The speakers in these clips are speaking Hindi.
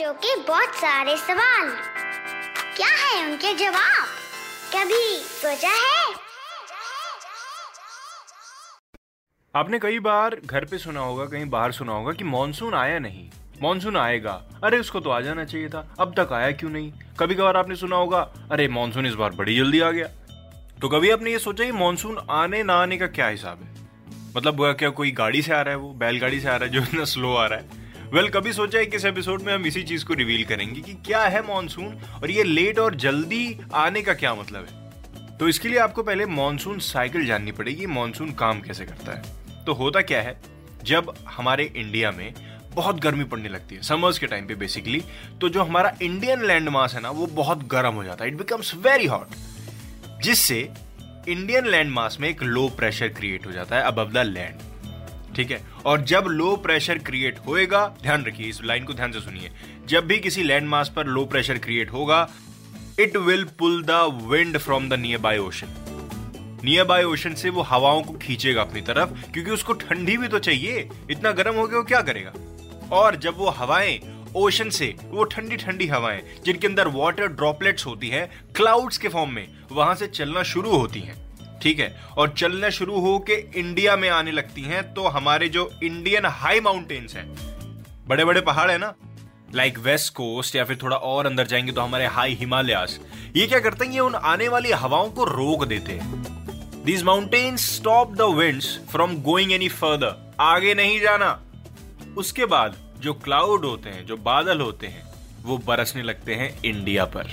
बच्चों के बहुत सारे सवाल। क्या है उनके जवाब? कभी सोचा है? आपने कई बार घर पे सुना होगा, कहीं बाहर सुना होगा कि मानसून आया नहीं। मानसून आएगा। अरे, उसको तो आ जाना चाहिए था। अब तक आया क्यों नहीं? कभी कभार आपने सुना होगा, अरे मानसून इस बार बड़ी जल्दी आ गया। तो कभी आपने ये सोचा कि मानसून आने ना आने का क्या हिसाब है? मतलब क्या कोई गाड़ी से आ रहा है वो? बैलगाड़ी से आ रहा है जो इतना स्लो आ रहा है? वेल well, कभी सोचा है कि इस एपिसोड में हम इसी चीज़ को रिवील करेंगे कि क्या है मानसून और ये लेट और जल्दी आने का क्या मतलब है? तो इसके लिए आपको पहले मानसून साइकिल जाननी पड़ेगी मानसून काम कैसे करता है। तो होता क्या है? जब हमारे इंडिया में बहुत गर्मी पड़ने लगती है समर्स के टाइम पे बेसिकली तो जो हमारा इंडियन लैंड मास है ना वो बहुत गर्म हो जाता है। इट बिकम्स वेरी हॉट जिससे इंडियन लैंड मास में एक लो प्रेशर क्रिएट हो जाता है अबव द लैंड ठीक है? और जब लो प्रेशर क्रिएट होएगा, ध्यान रखिए, इस लाइन को ध्यान से सुनिए। जब भी किसी लैंड मास पर लो प्रेशर क्रिएट होगा it will pull the wind from the nearby ocean nearby ocean से वो हवाओं को खींचेगा अपनी तरफ़, क्योंकि उसको ठंडी भी तो चाहिए। इतना गर्म हो गया, वो क्या करेगा? और जब वो हवाएँ ओशन से, वो ठंडी ठंडी हवाएँ, जिनके अंदर वाटर ड्रॉपलेट्स होती हैं क्लाउड्स के फॉर्म में, वहाँ से चलना शुरू होती हैं। ठीक है? और चलना शुरू हो के इंडिया में आने लगती हैं तो हमारे जो इंडियन हाई माउंटेन्स हैं बड़े बड़े पहाड़ है ना लाइक वेस्ट कोस्ट या फिर थोड़ा और अंदर जाएँगे तो हमारे हाई हिमालयास ये क्या करते हैं? ये उन आने वाली हवाओं को रोक देते हैं। These mountains stop the winds from going any further आगे नहीं जाना। उसके बाद जो क्लाउड होते हैं, जो बादल होते हैं, वो बरसने लगते हैं इंडिया पर।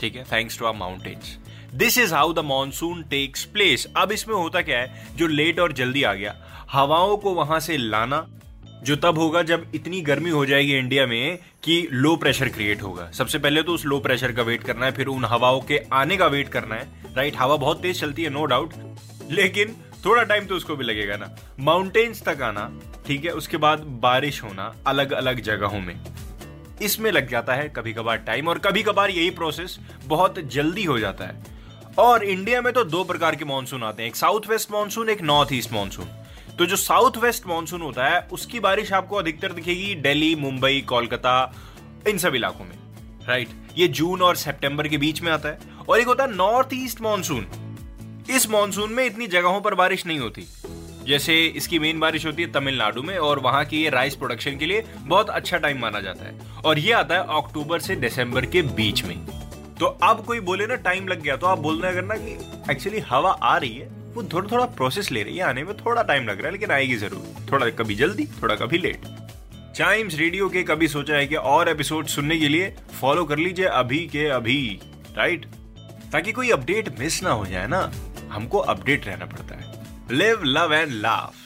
ठीक है? Thanks to our mountains this is how the monsoon takes place अब इसमें होता क्या है? जो लेट और जल्दी आ गया। हवाओं को वहाँ से लाना, जो तब होगा जब इतनी गर्मी हो जाएगी इंडिया में कि लो प्रेशर क्रिएट होगा। सबसे पहले तो उस लो प्रेशर का वेट करना है, फिर उन हवाओं के आने का वेट करना है। राइट हवा बहुत तेज चलती है नो डाउट लेकिन थोड़ा टाइम तो उसको भी लगेगा ना। माउंटेन्स तक आना, ठीक है? उसके बाद बारिश होना अलग अलग जगहों में। इसमें लग जाता है कभी कभार टाइम और कभी कभार यही प्रोसेस बहुत जल्दी हो जाता है। और इंडिया में तो दो प्रकार के मानसून आते हैं। एक साउथ वेस्ट मानसून एक नॉर्थ ईस्ट मानसून तो जो साउथ वेस्ट मानसून होता है, उसकी बारिश आपको अधिकतर दिखेगी दिल्ली, मुंबई, कोलकाता, इन सब इलाकों में। राइट ये जून और सितंबर के बीच में आता है। और एक होता है नॉर्थ ईस्ट मानसून इस मानसून में इतनी जगहों पर बारिश नहीं होती। जैसे इसकी मेन बारिश होती है तमिलनाडु में, और वहाँ की ये राइस प्रोडक्शन के लिए बहुत अच्छा टाइम माना जाता है। और ये आता है अक्टूबर से दिसंबर के बीच में। तो अब कोई बोले ना टाइम लग गया तो आप बोलना करना कि एक्चुअली हवा आ रही है, वो थोड़ा थोड़ा प्रोसेस ले रही है आने में, थोड़ा टाइम लग रहा है, लेकिन आएगी ज़रूर। थोड़ा कभी जल्दी, थोड़ा कभी लेट चाइम्स रेडियो के कभी सोचा है कि और एपिसोड सुनने के लिए फॉलो कर लीजिए अभी के अभी राइट ताकि कोई अपडेट मिस ना हो जाए ना, हमको अपडेट रहना पड़ता है। Live love and laugh